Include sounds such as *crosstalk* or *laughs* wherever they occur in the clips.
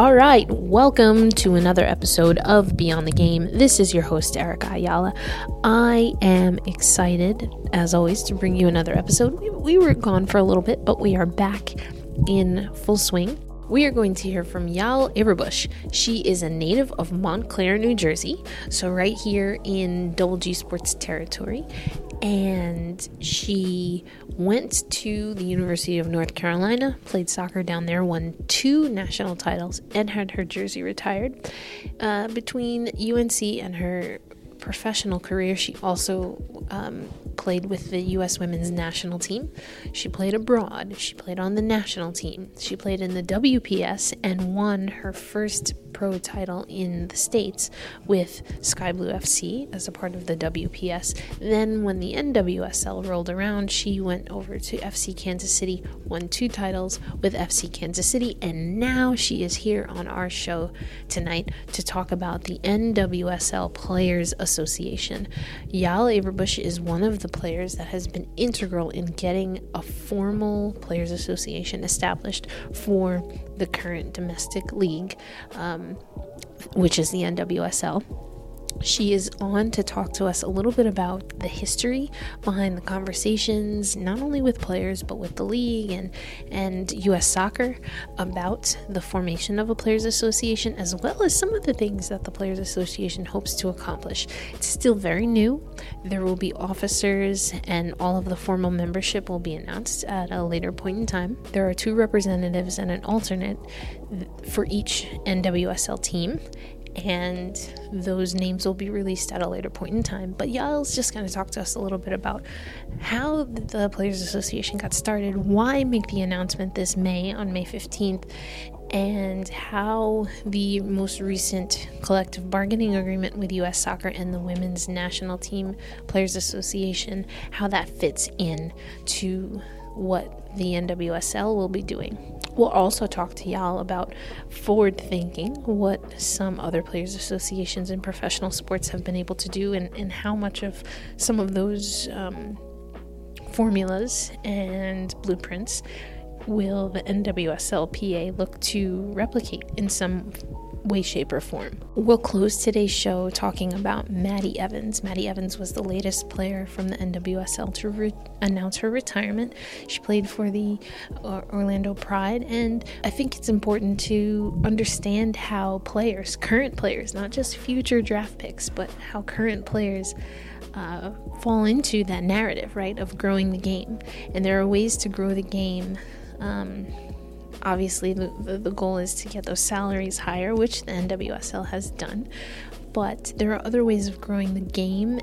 All right, welcome to another episode of Beyond the Game. This is your host, Erica Ayala. I am excited, as always, to bring you another episode. We, we were gone for a little bit, but we are back in full swing. We are going to hear from Yael Averbuch. She is a native of Montclair, New Jersey, so right here in Double G Sports territory. And she went to the University of North Carolina, played soccer down there, won two national titles, and had her jersey retired. Uh, between UNC and her professional career, she also um, played with the U.S. women's national team. She played abroad. She played on the national team. She played in the WPS and won her first pro title in the States with Sky Blue FC as a part of the WPS. Then, when the NWSL rolled around, she went over to FC Kansas City, won two titles with FC Kansas City, and now she is here on our show tonight to talk about the NWSL Players Association. Yael Averbuch is one of the players that has been integral in getting a formal Players Association established for the current domestic league, um, which is the NWSL. She is on to talk to us a little bit about the history behind the conversations, not only with players but with the league and and U.S. Soccer about the formation of a players' association, as well as some of the things that the players' association hopes to accomplish. It's still very new. There will be officers, and all of the formal membership will be announced at a later point in time. There are two representatives and an alternate for each NWSL team and those names will be released at a later point in time. But Yael's just going to talk to us a little bit about how the Players Association got started, why make the announcement this May on May 15th, and how the most recent collective bargaining agreement with US Soccer and the Women's National Team Players Association, how that fits in to what the NWSL will be doing. We'll also talk to Yael about forward thinking, what some other players' associations and professional sports have been able to do, and, and how much of some of those um, formulas and blueprints will the NWSLPA look to replicate in some way, shape, or form. We'll close today's show talking about Maddy Evans. Maddy Evans was the latest player from the NWSL to re- announce her retirement. She played for the uh, Orlando Pride, and I think it's important to understand how players, current players, not just future draft picks, but how current players. Uh, fall into that narrative, right, of growing the game. And there are ways to grow the game um, obviously the, the, the goal is to get those salaries higher, which the NWSL has done. But there are other ways of growing the game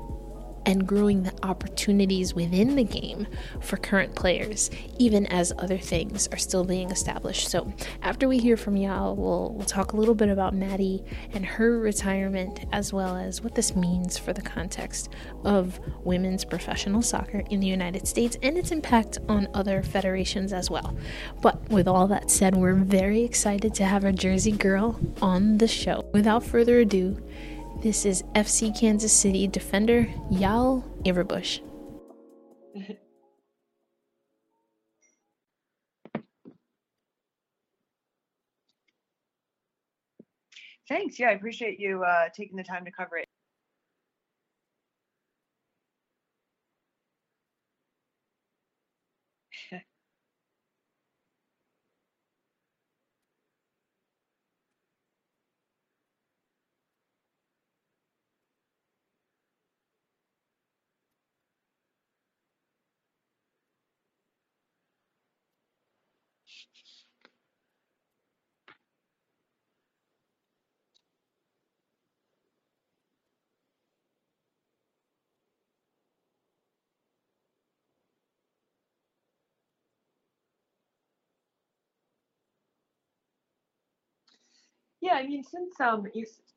and growing the opportunities within the game for current players, even as other things are still being established. So, after we hear from Yael, we'll, we'll talk a little bit about Maddy and her retirement, as well as what this means for the context of women's professional soccer in the United States and its impact on other federations as well. But with all that said, we're very excited to have our Jersey girl on the show. Without further ado, this is FC Kansas City defender Yael Averbuch. Thanks. Yeah, I appreciate you uh, taking the time to cover it. Yeah, I mean, since um,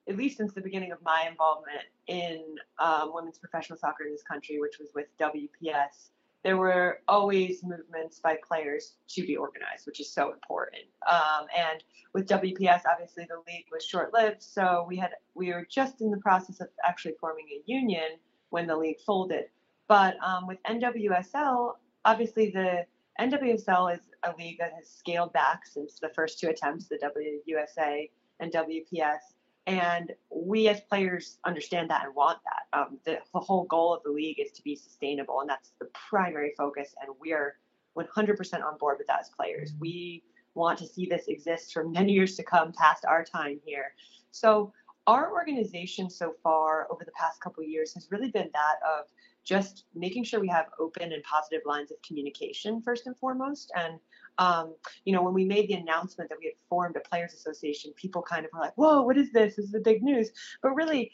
at least since the beginning of my involvement in um, women's professional soccer in this country, which was with WPS, there were always movements by players to be organized, which is so important. Um, and with WPS, obviously the league was short-lived, so we had we were just in the process of actually forming a union when the league folded. But um, with NWSL, obviously the NWSL is a league that has scaled back since the first two attempts, the WUSA and WPS. And we as players understand that and want that. Um, the, the whole goal of the league is to be sustainable, and that's the primary focus. And we are 100% on board with that as players. We want to see this exist for many years to come past our time here. So, our organization so far over the past couple years has really been that of just making sure we have open and positive lines of communication first and foremost. And um, you know, when we made the announcement that we had formed a players association, people kind of were like, "Whoa, what is this? This is the big news." But really,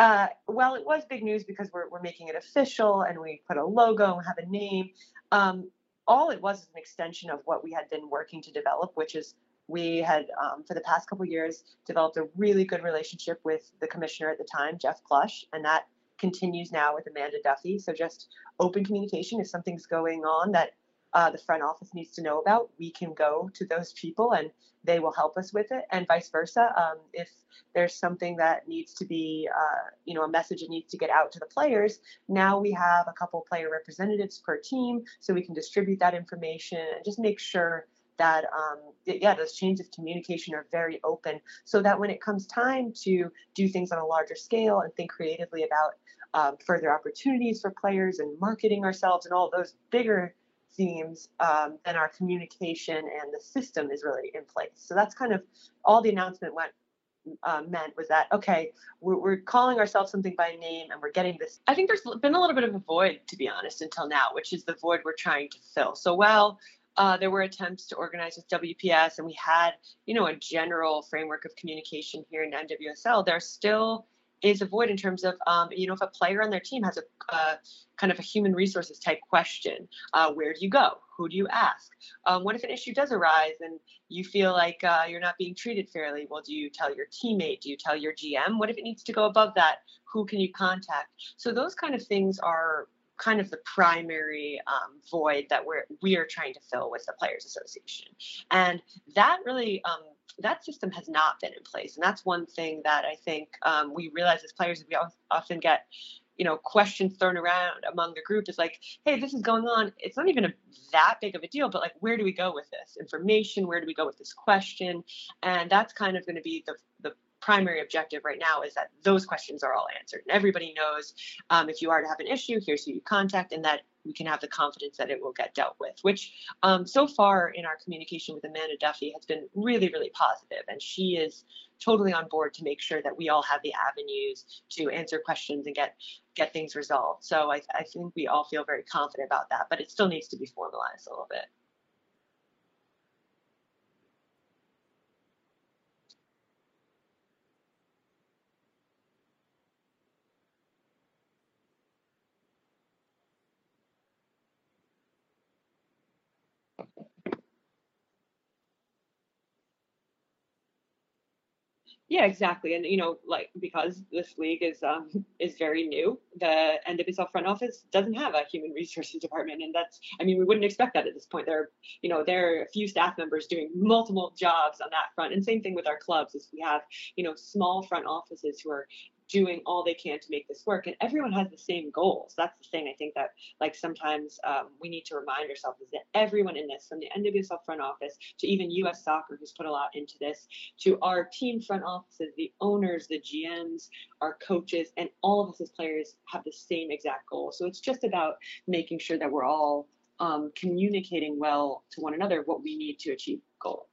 uh, well, it was big news because we're we're making it official and we put a logo and have a name. Um, all it was is an extension of what we had been working to develop, which is we had um, for the past couple years developed a really good relationship with the commissioner at the time jeff plush and that continues now with Amanda Duffy. So just open communication. If something's going on that uh, the front office needs to know about, we can go to those people and they will help us with it, and vice versa. Um, if there's something that needs to be, uh, you know, a message that needs to get out to the players, now we have a couple player representatives per team, so we can distribute that information and just make sure that um, yeah those chains of communication are very open so that when it comes time to do things on a larger scale and think creatively about um, further opportunities for players and marketing ourselves and all those bigger themes, um, then our communication and the system is really in place. So that's kind of all the announcement went uh, meant was that okay, we're, we're, calling ourselves something by name and we're getting this. I think there's been a little bit of a void, to be honest, until now, which is the void we're trying to fill. So while uh, there were attempts to organize with WPS and we had, you know, a general framework of communication here in NWSL, there's still is a void in terms of um, you know if a player on their team has a uh, kind of a human resources type question uh, where do you go? Who do you ask? Um, what if an issue does arise and you feel like uh, you're not being treated fairly? Well do you tell your teammate? Do you tell your gm what if it needs to go above that? Who can you contact? So those kind of things are kind of the primary um, void that we're we are trying to fill with the players association. And that really um, that system has not been in place, and that's one thing that I think um, we realize as players we often get you know questions thrown around among the group. Is like hey this is going on. It's not even a, that big of a deal but like where do we go with this information? Where do we go with this question? And that's kind of going to be the the primary objective right now is that those questions are all answered. And everybody knows um, if you are to have an issue here's who you contact and that we can have the confidence that it will get dealt with, which um, so far in our communication with Amanda Duffy has been really, really positive, and she is totally on board to make sure that we all have the avenues to answer questions and get get things resolved. So I, I think we all feel very confident about that, but it still needs to be formalized a little bit. Yeah, exactly. And you know, like because this league is um *laughs* is very new, the NWSL front office doesn't have a human resources *laughs* department, and that's I mean we wouldn't expect that at this point. There, are, you know, there are a few staff members doing multiple jobs on that front, and same thing with our clubs. Is we have you know small front offices who are doing all they can to make this work and everyone has the same goals. That's the thing i think that like sometimes um, we need to remind ourselves is that everyone in this from the nwsl front office to even us soccer who's put a lot into this to our team front offices the owners the gms our coaches and all of us as players have the same exact goal. So it's just about making sure that we're all um, communicating well to one another what we need to achieve goal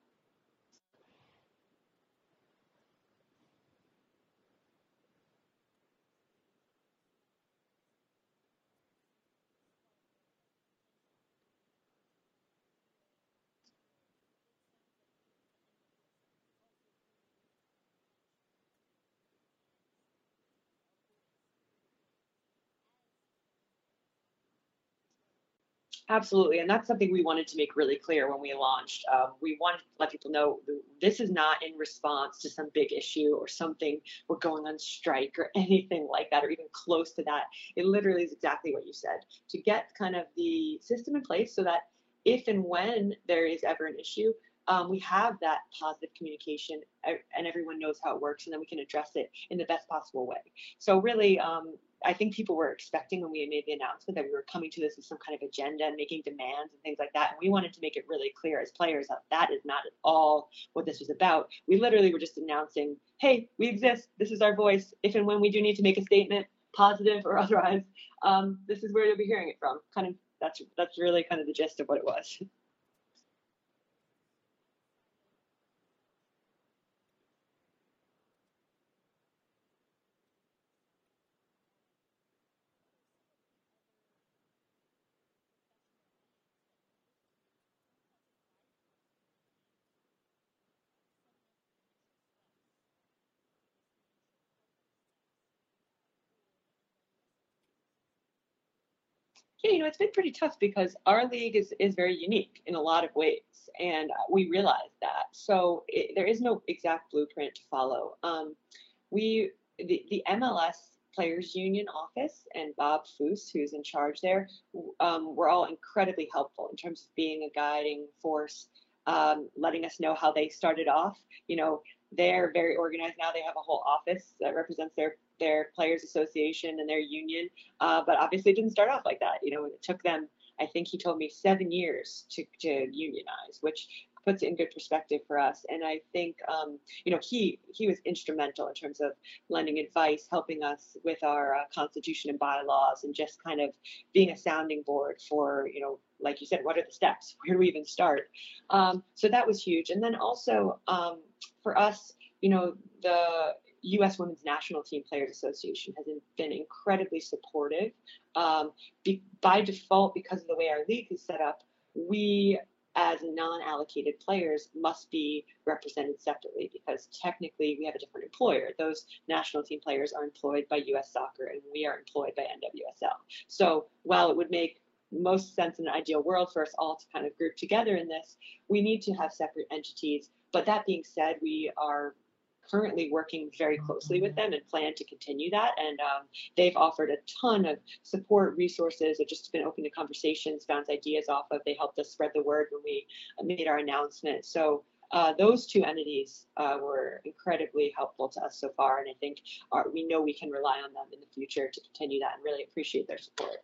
Absolutely, and that's something we wanted to make really clear when we launched. Um, we wanted to let people know this is not in response to some big issue or something we're going on strike or *laughs* anything like that, or even close to that. It literally is exactly what you said to get kind of the system in place so that if and when there is ever an issue, um, we have that positive communication and everyone knows how it works, and then we can address it in the best possible way. So really, um, I think people were expecting when we made the announcement that we were coming to this with some kind of agenda and making demands and things like that. And we wanted to make it really clear as players that that is not at all what this was about. We literally were just announcing, hey, we exist. This is our voice. If and when we do need to make a statement, positive or *laughs* otherwise, um, this is where you'll be hearing it from. Kind of that's that's really kind of the gist of what it was. Yeah, you know, it's been pretty tough because our league is, is very unique in a lot of ways, and we realize that. So it, there is no exact blueprint to follow. Um, we the, the MLS Players Union office and Bob Foose, who's in charge there, um, were all incredibly helpful in terms of being a guiding force, um, letting us know how they started off. You know, they're very organized now. They have a whole office that represents their their players association and their union. Uh, but obviously, it didn't start off like that. You know, it took them. I think he told me seven years to, to unionize, which puts it in good perspective for us. And I think, um, you know, he he was instrumental in terms of lending advice, helping us with our uh, constitution and bylaws, and just kind of being a sounding board for, you know, like you said, what are the steps? *laughs* Where do we even start? Um, so that was huge. And then also um, for us, you know, the U.S. Women's National Team Players Association has been incredibly supportive. Um, be, by default, because of the way our league is set up, we as non-allocated players must be represented separately because technically we have a different employer. Those national team players are employed by US Soccer and we are employed by NWSL. So while it would make most sense in an ideal world for us all to kind of group together in this, we need to have separate entities. But that being said, we are currently working very closely with them and plan to continue that. And um, they've offered a ton of support resources. They've just been open to conversations, bounce ideas off of. They helped us spread the word when we made our announcement. So uh, those two entities uh, were incredibly helpful to us so far, and I think our, we know we can rely on them in the future to continue that and really appreciate their support.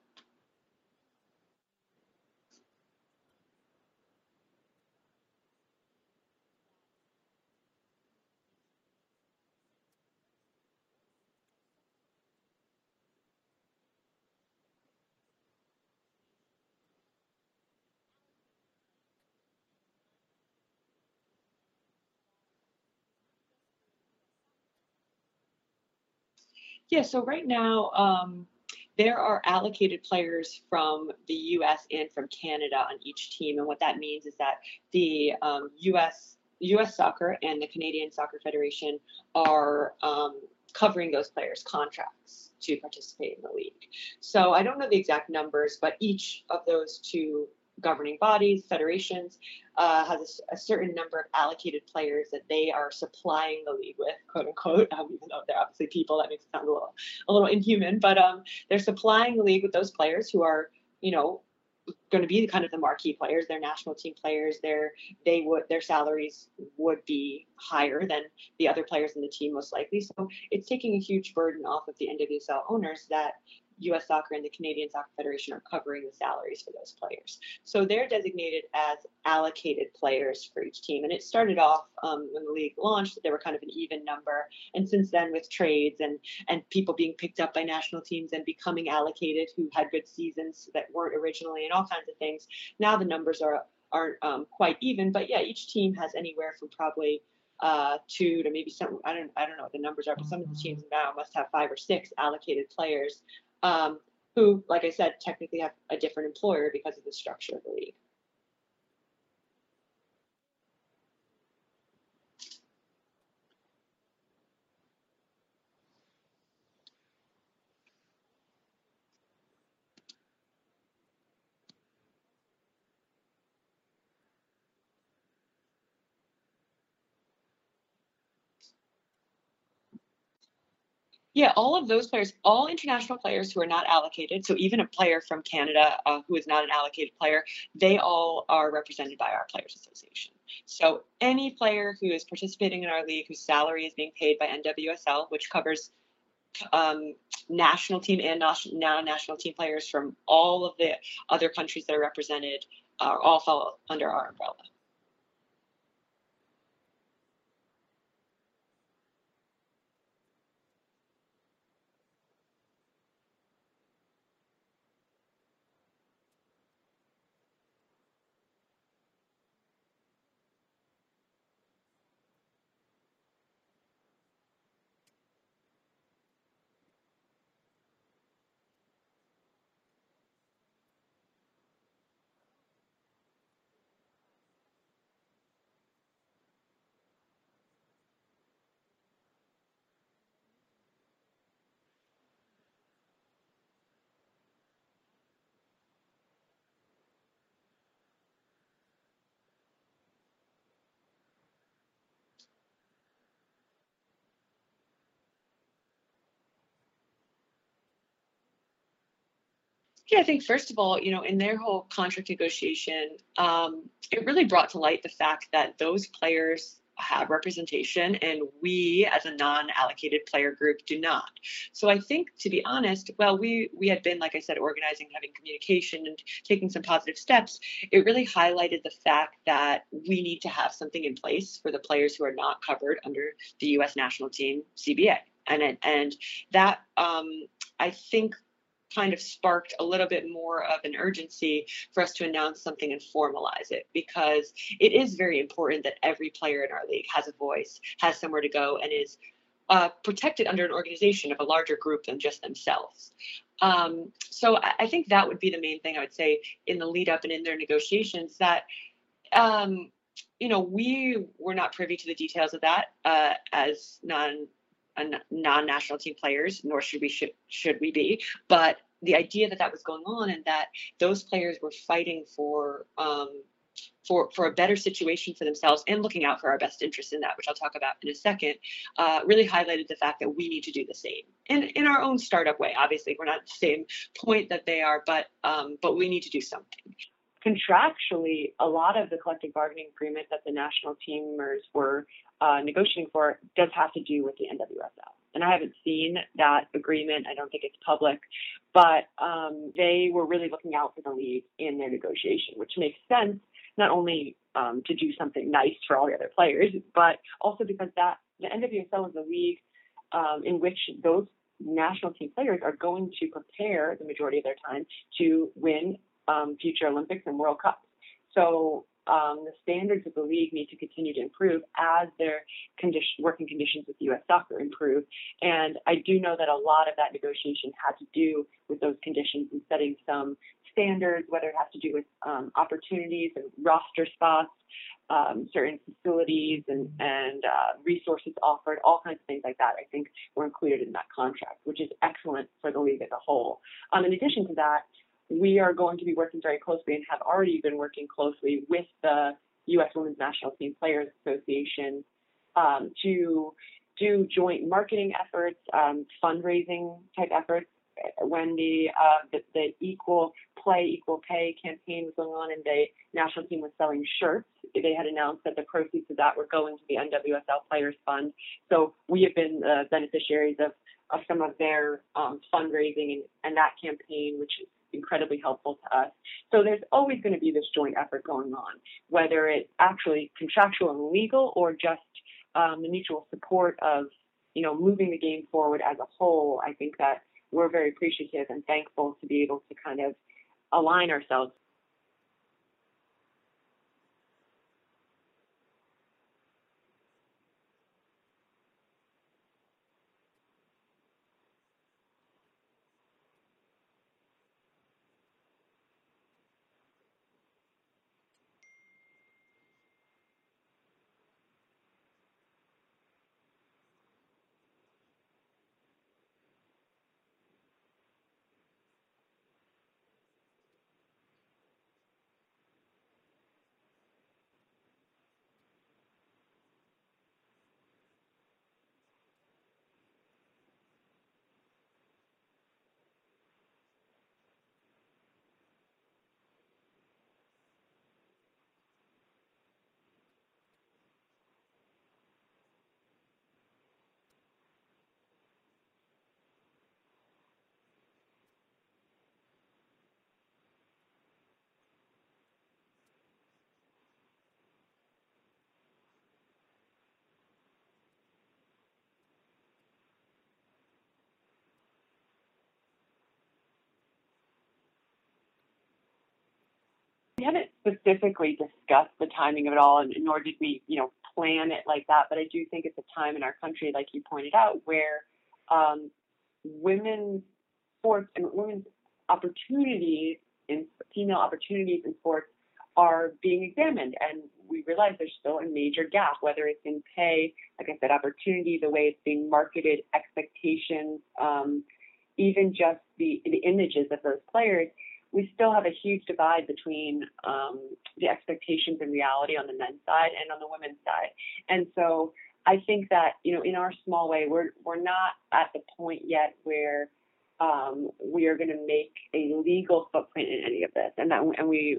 Yeah, so right now, um, there are allocated players from the US and from Canada on each team. And what that means is that the um, US, US Soccer and the Canadian Soccer Federation are um, covering those players' contracts to participate in the league. So I don't know the exact numbers, but each of those two governing bodies, federations, uh, has a, a, certain number of allocated players that they are supplying the league with, quote unquote. *laughs* Um, even though they're obviously people, that makes it sound a little a little inhuman. But um, they're supplying the league with those players who are, you know, going to be kind of the marquee players. They're national team players. Their they would their salaries would be higher than the other players in the team most likely. So it's taking a huge burden off of the NWSL owners that US Soccer and the Canadian Soccer Federation are covering the salaries for those players. So they're designated as allocated players for each team. And it started off um, when the league launched, there were kind of an even number. And since then, with trades and, and people being picked up by national teams and becoming allocated who had good seasons that weren't originally and all kinds of things, now the numbers are, aren't um, quite even. But yeah, each team has anywhere from probably uh, two to maybe some I don't I don't know what the numbers are, but some of the teams now must have five or six allocated players um, who, like I said, technically have a different employer because of the structure of the league. Yeah, all of those players, all international players who are not allocated, so even a player from Canada uh, who is not an allocated player, they all are represented by our Players Association. So any player who is participating in our league whose salary is being paid by NWSL, which covers um, national team and non-national team players from all of the other countries that are represented are all fall under our umbrella. Yeah, I think first of all, you know, in their whole contract negotiation, um, it really brought to light the fact that those players have representation and we as a non-allocated player group do not. So i think to be honest well we we had been like i said organizing having communication and taking some positive steps it really highlighted the fact that we need to have something in place for the players who are not covered under the us national team cba and and that um, i think kind of sparked a little bit more of an urgency for us to announce something and formalize it because it is very important that every player in our league has a voice, has somewhere to go, and is uh, protected under an organization of a larger group than just themselves. Um, so I, I, think that would be the main thing I would say in the lead up and in their negotiations that. Um, you know, we were not privy to the details of that uh, as non non-national team players, nor should we should should we be. But the idea that that was going on and that those players were fighting for um, for for a better situation for themselves and looking out for our best interest in that, which I'll talk about in a second, uh, really highlighted the fact that we need to do the same in in our own startup way. Obviously, we're not the same point that they are, but um, but we need to do something contractually, a lot of the collective bargaining agreement that the national teamers were uh, negotiating for does have to do with the NWSL. And I haven't seen that agreement. I don't think it's public, but um, they were really looking out for the league in their negotiation, which makes sense not only um, to do something nice for all the other players, but also because that the NWSL is a league um, in which those national team players are going to prepare the majority of their time to win um, future Olympics and World Cups. So um, the standards of the league need to continue to improve as their condition, working conditions with U.S. soccer improve. And I do know that a lot of that negotiation had to do with those conditions and setting some standards, whether it has to do with um, opportunities and roster spots, um, certain facilities and, and uh, resources offered, all kinds of things like that, I think were included in that contract, which is excellent for the league as a whole. Um, in addition to that, we are going to be working very closely and have already been working closely with the U.S. Women's National Team Players Association um, to do joint marketing efforts, um, fundraising type efforts. When the, uh, the, the equal play, equal pay campaign was going on, and the national team was selling shirts, they had announced that the proceeds of that were going to the NWSL Players Fund. So we have been the beneficiaries of of some of their um, fundraising and, and that campaign, which is incredibly helpful to us. So there's always going to be this joint effort going on, whether it's actually contractual and legal or just um, the mutual support of, you know, moving the game forward as a whole. I think that we're very appreciative and thankful to be able to kind of align ourselves haven't specifically discussed the timing of it all, and nor did we, you know, plan it like that. But I do think it's a time in our country, like you pointed out, where um, women's sports and women's opportunities in female opportunities in sports are being examined, and we realize there's still a major gap, whether it's in pay, like I said, opportunity, the way it's being marketed, expectations, um, even just the the images of those players we still have a huge divide between um, the expectations and reality on the men's side and on the women's side. And so I think that you know, in our small way, we're we're not at the point yet where um, we are going to make a legal footprint in any of this, and that and we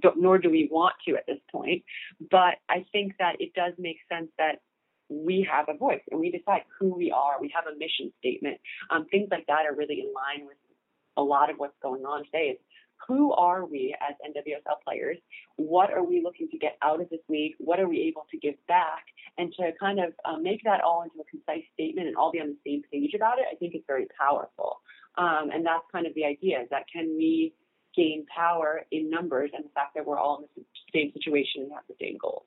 don't nor do we want to at this point. But I think that it does make sense that we have a voice and we decide who we are. We have a mission statement. Um, things like that are really in line with a lot of what's going on today is who are we as NWSL players? What are we looking to get out of this league? What are we able to give back? And to kind of um, make that all into a concise statement and all be on the same page about it, I think is very powerful. Um, and that's kind of the idea is that can we gain power in numbers and the fact that we're all in the same situation and have the same goals.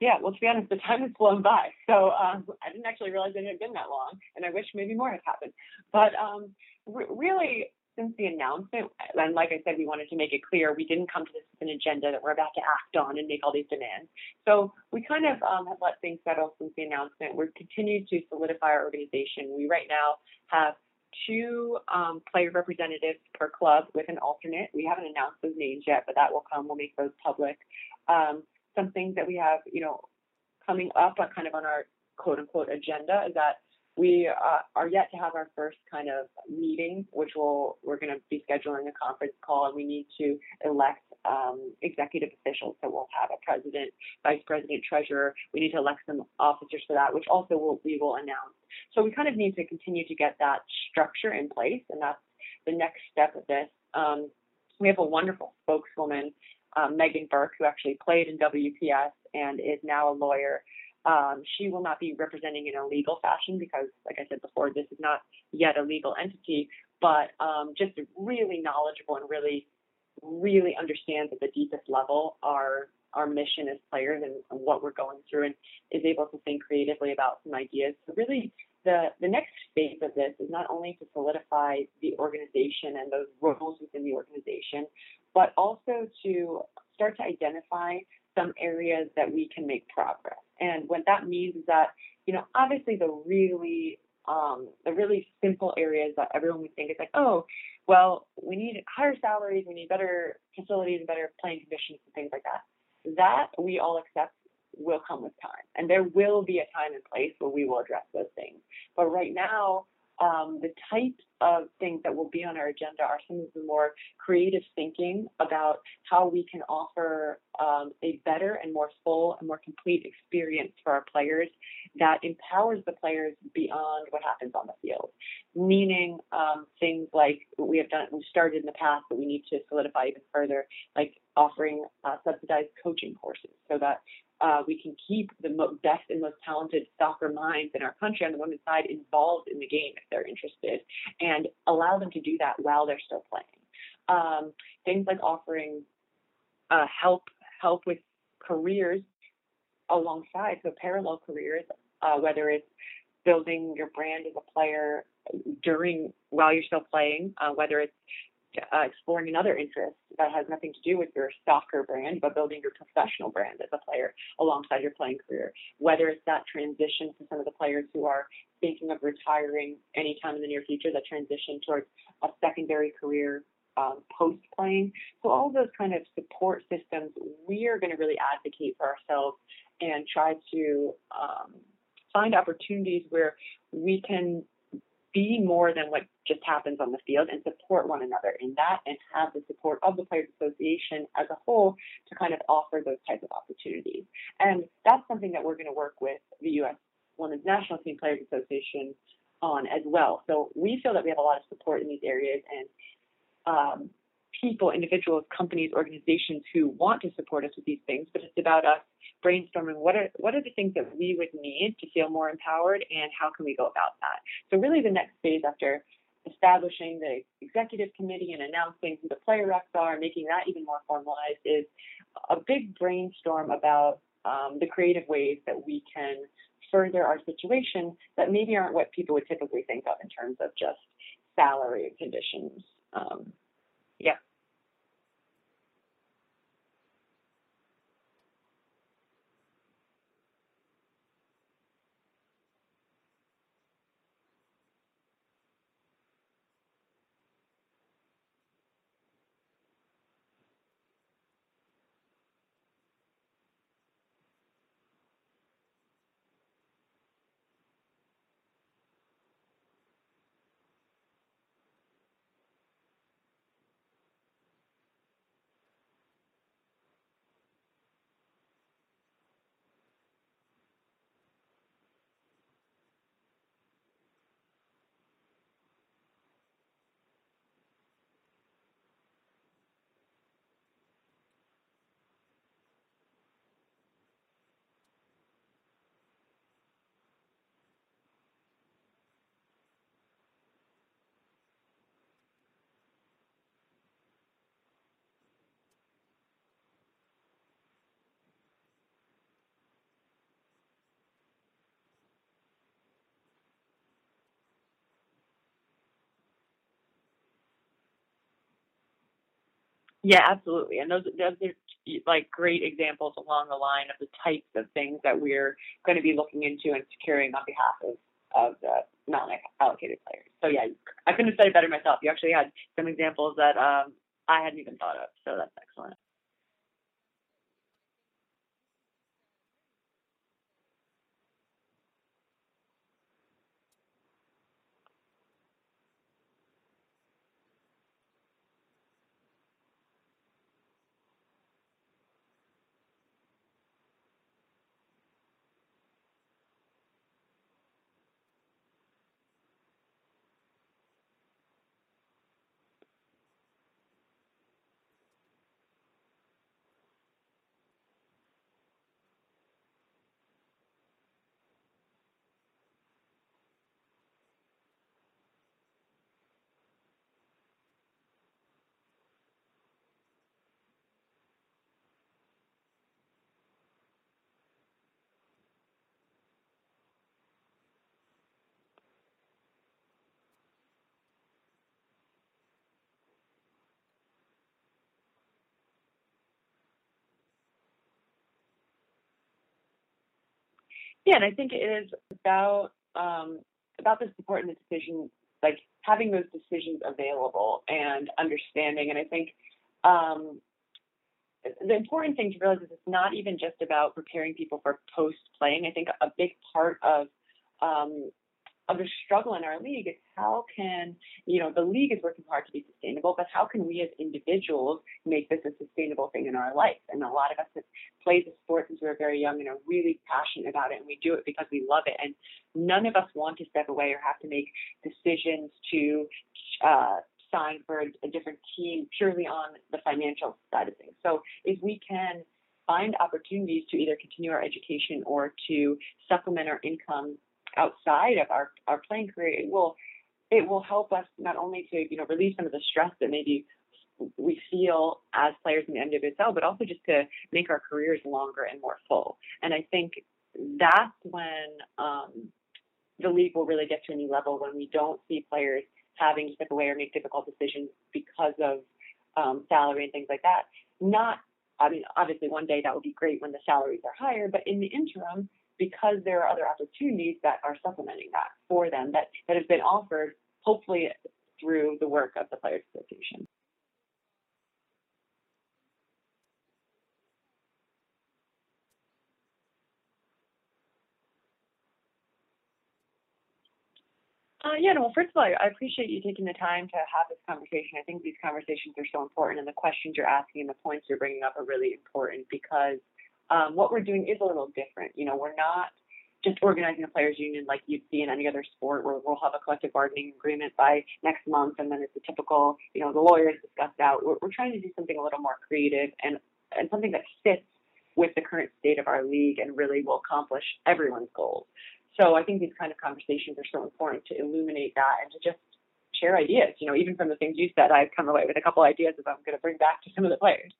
Yeah, well, to be honest, the time has flown by. So um, I didn't actually realize it had been that long, and I wish maybe more had happened. But um, re- really, since the announcement, and like I said, we wanted to make it clear we didn't come to this with an agenda that we're about to act on and make all these demands. So we kind of um, have let things settle since the announcement. We're continued to solidify our organization. We right now have two um, player representatives per club with an alternate. We haven't announced those names yet, but that will come. We'll make those public. Um, some things that we have, you know, coming up on kind of on our quote unquote agenda is that we uh, are yet to have our first kind of meeting, which will we're going to be scheduling a conference call, and we need to elect um, executive officials. So we'll have a president, vice president, treasurer. We need to elect some officers for that, which also will, we will announce. So we kind of need to continue to get that structure in place, and that's the next step of this. Um, we have a wonderful spokeswoman um, Megan Burke, who actually played in WPS and is now a lawyer. Um, she will not be representing in a legal fashion because, like I said before, this is not yet a legal entity, but um, just really knowledgeable and really, really understands at the deepest level our our mission as players and, and what we're going through, and is able to think creatively about some ideas. So really, the, the next phase of this is not only to solidify the organization and those roles within the organization, but also to start to identify some areas that we can make progress. And what that means is that, you know, obviously the really um, the really simple areas that everyone would think is like, oh, well, we need higher salaries, we need better facilities better playing conditions and things like that. That we all accept will come with time. And there will be a time and place where we will address those things. But right now, um, the types of things that will be on our agenda are some of the more creative thinking about how we can offer um, a better and more full and more complete experience for our players that empowers the players beyond what happens on the field. Meaning um, things like we have done, we started in the past, but we need to solidify even further, like offering uh, subsidized coaching courses so that uh, we can keep the best and most talented soccer minds in our country on the women's side involved in the game if they're interested, and allow them to do that while they're still playing. Um, things like offering uh, help help with careers alongside, so parallel careers, uh, whether it's building your brand as a player during while you're still playing, uh, whether it's uh, exploring another interest that has nothing to do with your soccer brand, but building your professional brand as a player alongside your playing career. Whether it's that transition for some of the players who are thinking of retiring anytime in the near future, that transition towards a secondary career um, post playing. So all those kind of support systems, we are going to really advocate for ourselves and try to um, find opportunities where we can be more than what just happens on the field and support one another in that and have the support of the Players Association as a whole to kind of offer those types of opportunities. And that's something that we're going to work with the U.S. Women's National Team Players Association on as well. So we feel that we have a lot of support in these areas and um, people, individuals, companies, organizations who want to support us with these things, but it's about us brainstorming what are what are the things that we would need to feel more empowered and how can we go about that. So really the next phase after establishing the executive committee and announcing who the player reps are making that even more formalized is a big brainstorm about um, the creative ways that we can further our situation that maybe aren't what people would typically think of in terms of just salary conditions. Um, yeah. Yeah, absolutely. And those those are like great examples along the line of the types of things that we're going to be looking into and securing on behalf of of the non-allocated players. So yeah, I couldn't have said it better myself. You actually had some examples that um, I hadn't even thought of. So that's excellent. Yeah, and I think it is about um, about the support and the decision, like having those decisions available and understanding. And I think um, the important thing to realize is it's not even just about preparing people for post playing. I think a big part of um, of the struggle in our league is how can, you know, the league is working hard to be sustainable, but how can we as individuals make this a sustainable thing in our life? And a lot of us have played the sport since we were very young and are really passionate about it, and we do it because we love it. And none of us want to step away or have to make decisions to uh, sign for a, a different team purely on the financial side of things. So if we can find opportunities to either continue our education or to supplement our income outside of our, our playing career, it will it will help us not only to you know release some of the stress that maybe we feel as players in the NWSL, but also just to make our careers longer and more full. And I think that's when um, the league will really get to a new level when we don't see players having to step away or make difficult decisions because of um, salary and things like that. Not, I mean, obviously one day that would be great when the salaries are higher, but in the interim, because there are other opportunities that are supplementing that for them that, that has been offered, hopefully through the work of the Players Association. Uh, yeah, no, well, first of all, I appreciate you taking the time to have this conversation. I think these conversations are so important, and the questions you're asking and the points you're bringing up are really important because um, what we're doing is a little different. You know, we're not just organizing a players union like you'd see in any other sport where we'll have a collective bargaining agreement by next month and then it's a typical, you know, the lawyers discussed out. We're, we're trying to do something a little more creative and, and something that fits with the current state of our league and really will accomplish everyone's goals. So I think these kind of conversations are so important to illuminate that and to just share ideas. You know, even from the things you said, I've come away with a couple ideas that I'm going to bring back to some of the players.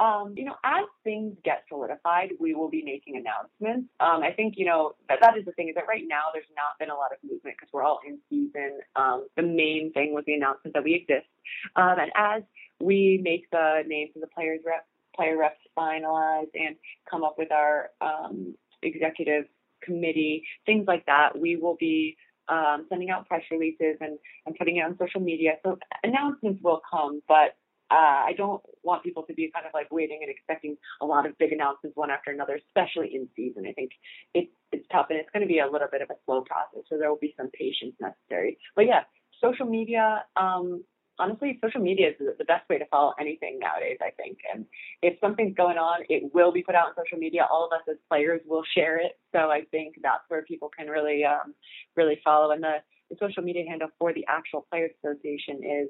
Um, you know, as things get solidified, we will be making announcements. Um, I think, you know, that, that is the thing is that right now there's not been a lot of movement because we're all in season. Um, the main thing was the announcement that we exist. Um, and as we make the names of the players rep, player reps finalized and come up with our um, executive committee, things like that, we will be um, sending out press releases and, and putting it on social media. So announcements will come, but uh, I don't want people to be kind of like waiting and expecting a lot of big announcements one after another, especially in season. I think it's it's tough and it's going to be a little bit of a slow process, so there will be some patience necessary. But yeah, social media. Um, honestly, social media is the best way to follow anything nowadays, I think. And if something's going on, it will be put out on social media. All of us as players will share it. So I think that's where people can really, um, really follow. And the, the social media handle for the actual Players Association is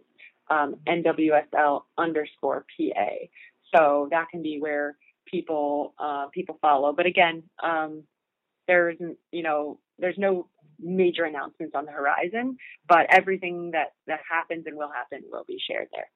um, NWSL underscore PA. So that can be where people uh, people follow. But again, um, there's you know there's no major announcements on the horizon, but everything that, that happens and will happen will be shared there.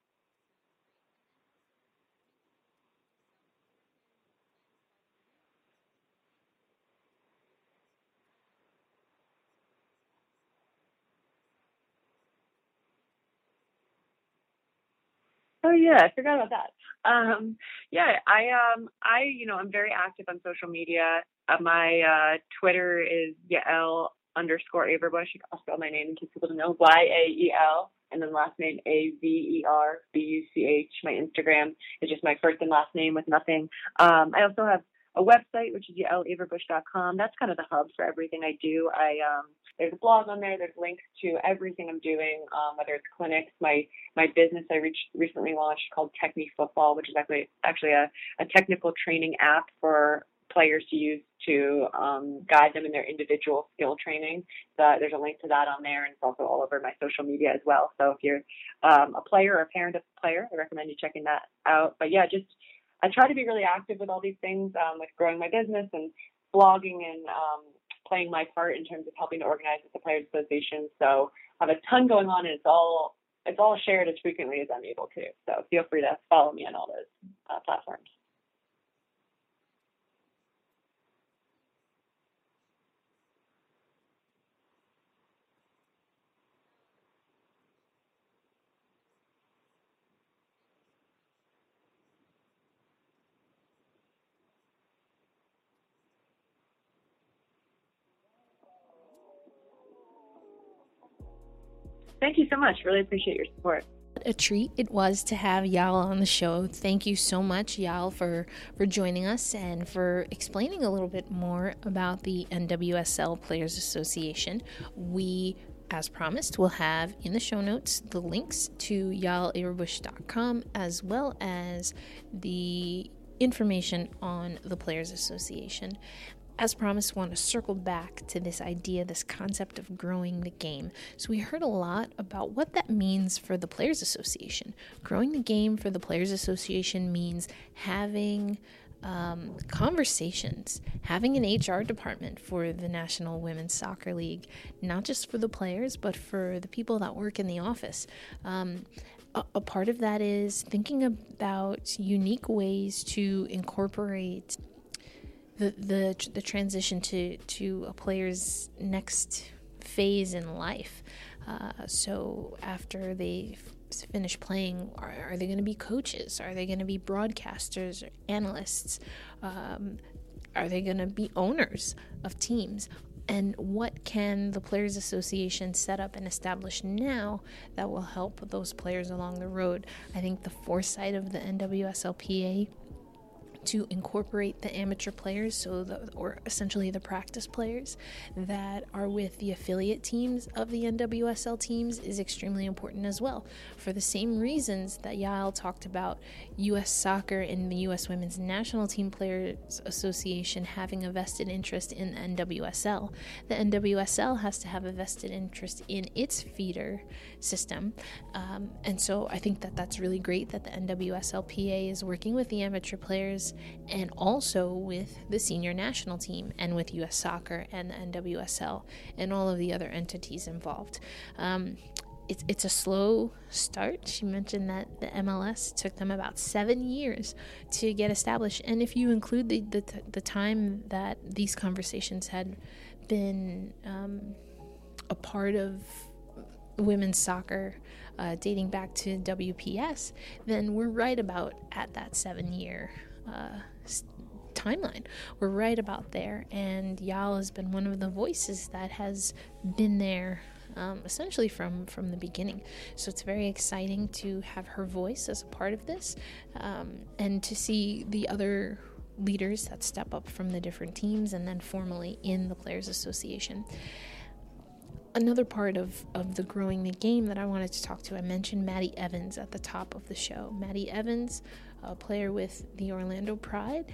Yeah, I forgot about that. Um, yeah, I um, I you know I'm very active on social media. Uh, my uh, Twitter is Yael underscore Averbuch. I'll spell my name in case people don't know. Y A E L and then last name A V E R B U C H. My Instagram is just my first and last name with nothing. Um, I also have a website which is yaelaverbuch.com. That's kind of the hub for everything I do. I um, there's a blog on there. There's links to everything I'm doing, um, whether it's clinics, my my business I recently launched called Techne Football, which is actually actually a, a technical training app for players to use to um, guide them in their individual skill training. So there's a link to that on there, and it's also all over my social media as well. So if you're um, a player or a parent of a player, I recommend you checking that out. But yeah, just I try to be really active with all these things, um, with growing my business and blogging and um, playing my part in terms of helping to organize the Players Association. So I have a ton going on, and it's all it's all shared as frequently as I'm able to. So feel free to follow me on all those uh, platforms. Thank you so much. Really appreciate your support. What a treat it was to have Yael on the show. Thank you so much, Yael, for for joining us and for explaining a little bit more about the NWSL Players Association. We as promised, we'll have in the show notes the links to yaelaverbuch.com as well as the information on the Players Association as promised, want to circle back to this idea, this concept of growing the game. So, we heard a lot about what that means for the Players Association. Growing the game for the Players Association means having um, conversations, having an HR department for the National Women's Soccer League, not just for the players, but for the people that work in the office. Um, a, a part of that is thinking about unique ways to incorporate the the the transition to to a player's next phase in life. Uh, so after they finish playing, are, are they going to be coaches? Are they going to be broadcasters or analysts? Um, are they going to be owners of teams? And what can the Players Association set up and establish now that will help those players along the road? I think the foresight of the NWSLPA to incorporate the amateur players, so the, or essentially the practice players that are with the affiliate teams of the NWSL teams is extremely important as well. For the same reasons that Yael talked about U.S. soccer and the U.S. Women's National Team Players Association having a vested interest in NWSL, the NWSL has to have a vested interest in its feeder system, um, and so I think that that's really great that the NWSLPA is working with the amateur players and also with the senior national team and with US Soccer and the NWSL and all of the other entities involved. Um, it's, it's a slow start. She mentioned that the MLS took them about seven years to get established. And if you include the, the, the time that these conversations had been um, a part of women's soccer uh, dating back to WPS, then we're right about at that seven year uh, timeline. We're right about there, and Yael has been one of the voices that has been there. Um, essentially from from the beginning, so it's very exciting to have her voice as a part of this, um, and to see the other leaders that step up from the different teams and then formally in the Players Association another part of, of the growing the game that I wanted to talk to, I mentioned Maddy Evans at the top of the show. Maddy Evans, a player with the Orlando Pride,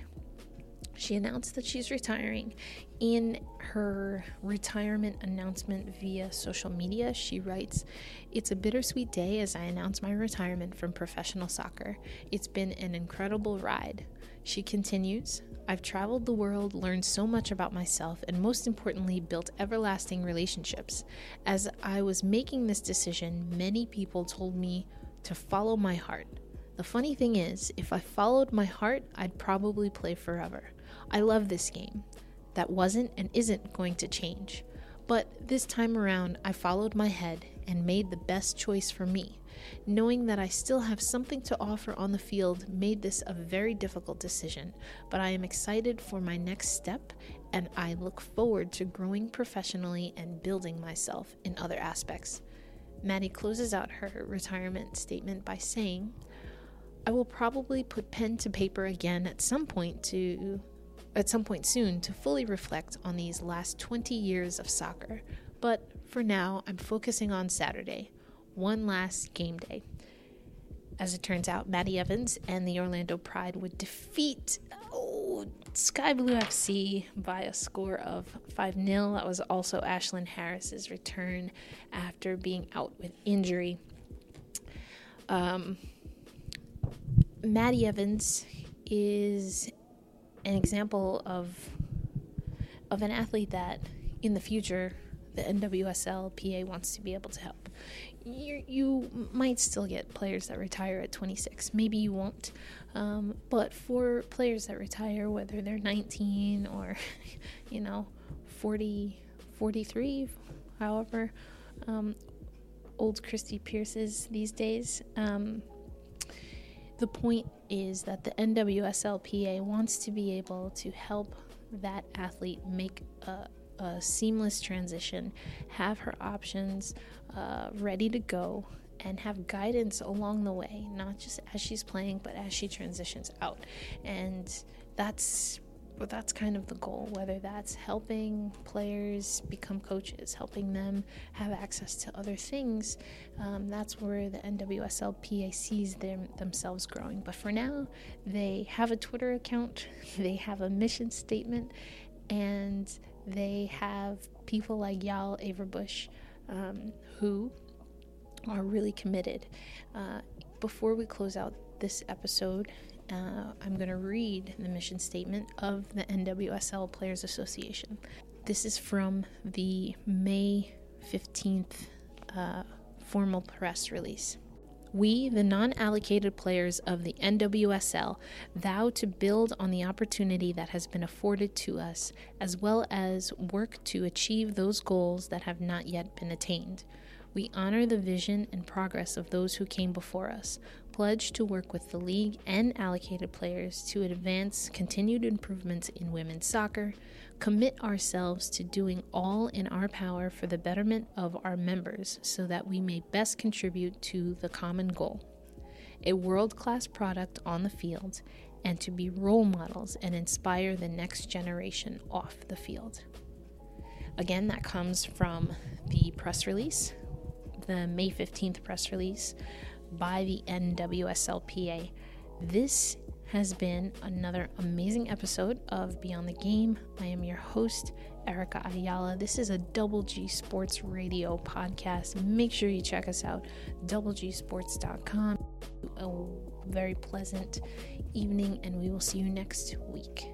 she announced that she's retiring. In her retirement announcement via social media, she writes, It's a bittersweet day as I announce my retirement from professional soccer. It's been an incredible ride. She continues, I've traveled the world, learned so much about myself, and most importantly, built everlasting relationships. As I was making this decision, many people told me to follow my heart. The funny thing is, if I followed my heart, I'd probably play forever. I love this game. That wasn't and isn't going to change. But this time around, I followed my head and made the best choice for me. Knowing that I still have something to offer on the field made this a very difficult decision, but I am excited for my next step and I look forward to growing professionally and building myself in other aspects. Maddy closes out her retirement statement by saying, I will probably put pen to paper again at some point to at some point soon to fully reflect on these last 20 years of soccer. But for now, I'm focusing on Saturday one last game day. As it turns out, Maddy Evans and the Orlando Pride would defeat oh, Sky Blue FC by a score of 5 0. That was also Ashlyn Harris's return after being out with injury. Um, Maddy Evans is an example of of an athlete that in the future the NWSL PA wants to be able to help you you might still get players that retire at 26. Maybe you won't. Um, but for players that retire, whether they're 19 or, *laughs* you know, 40, 43, however um, old Christie Pearce is these days, um, the point is that the NWSLPA wants to be able to help that athlete make a, a seamless transition, have her options uh, ready to go, and have guidance along the way, not just as she's playing, but as she transitions out. And that's that's kind of the goal, whether that's helping players become coaches, helping them have access to other things. Um, that's where the NWSLPA sees them, themselves growing. But for now, they have a Twitter account, *laughs* they have a mission statement, and they have people like Yael Averbuch um, who are really committed. Uh, before we close out this episode, uh, I'm going to read the mission statement of the NWSL Players Association. This is from the May 15th uh, formal press release. We, the non allocated players of the NWSL, vow to build on the opportunity that has been afforded to us, as well as work to achieve those goals that have not yet been attained. We honor the vision and progress of those who came before us, pledge to work with the league and allocated players to advance continued improvements in women's soccer, commit ourselves to doing all in our power for the betterment of our members so that we may best contribute to the common goal a world class product on the field and to be role models and inspire the next generation off the field. Again, that comes from the press release, the May 15th press release by the NWSLPA. This has been another amazing episode of Beyond the Game. I am your host, Erica Ayala. This is a Double G Sports Radio podcast. Make sure you check us out, doublegsports.com. A very pleasant evening, and we will see you next week.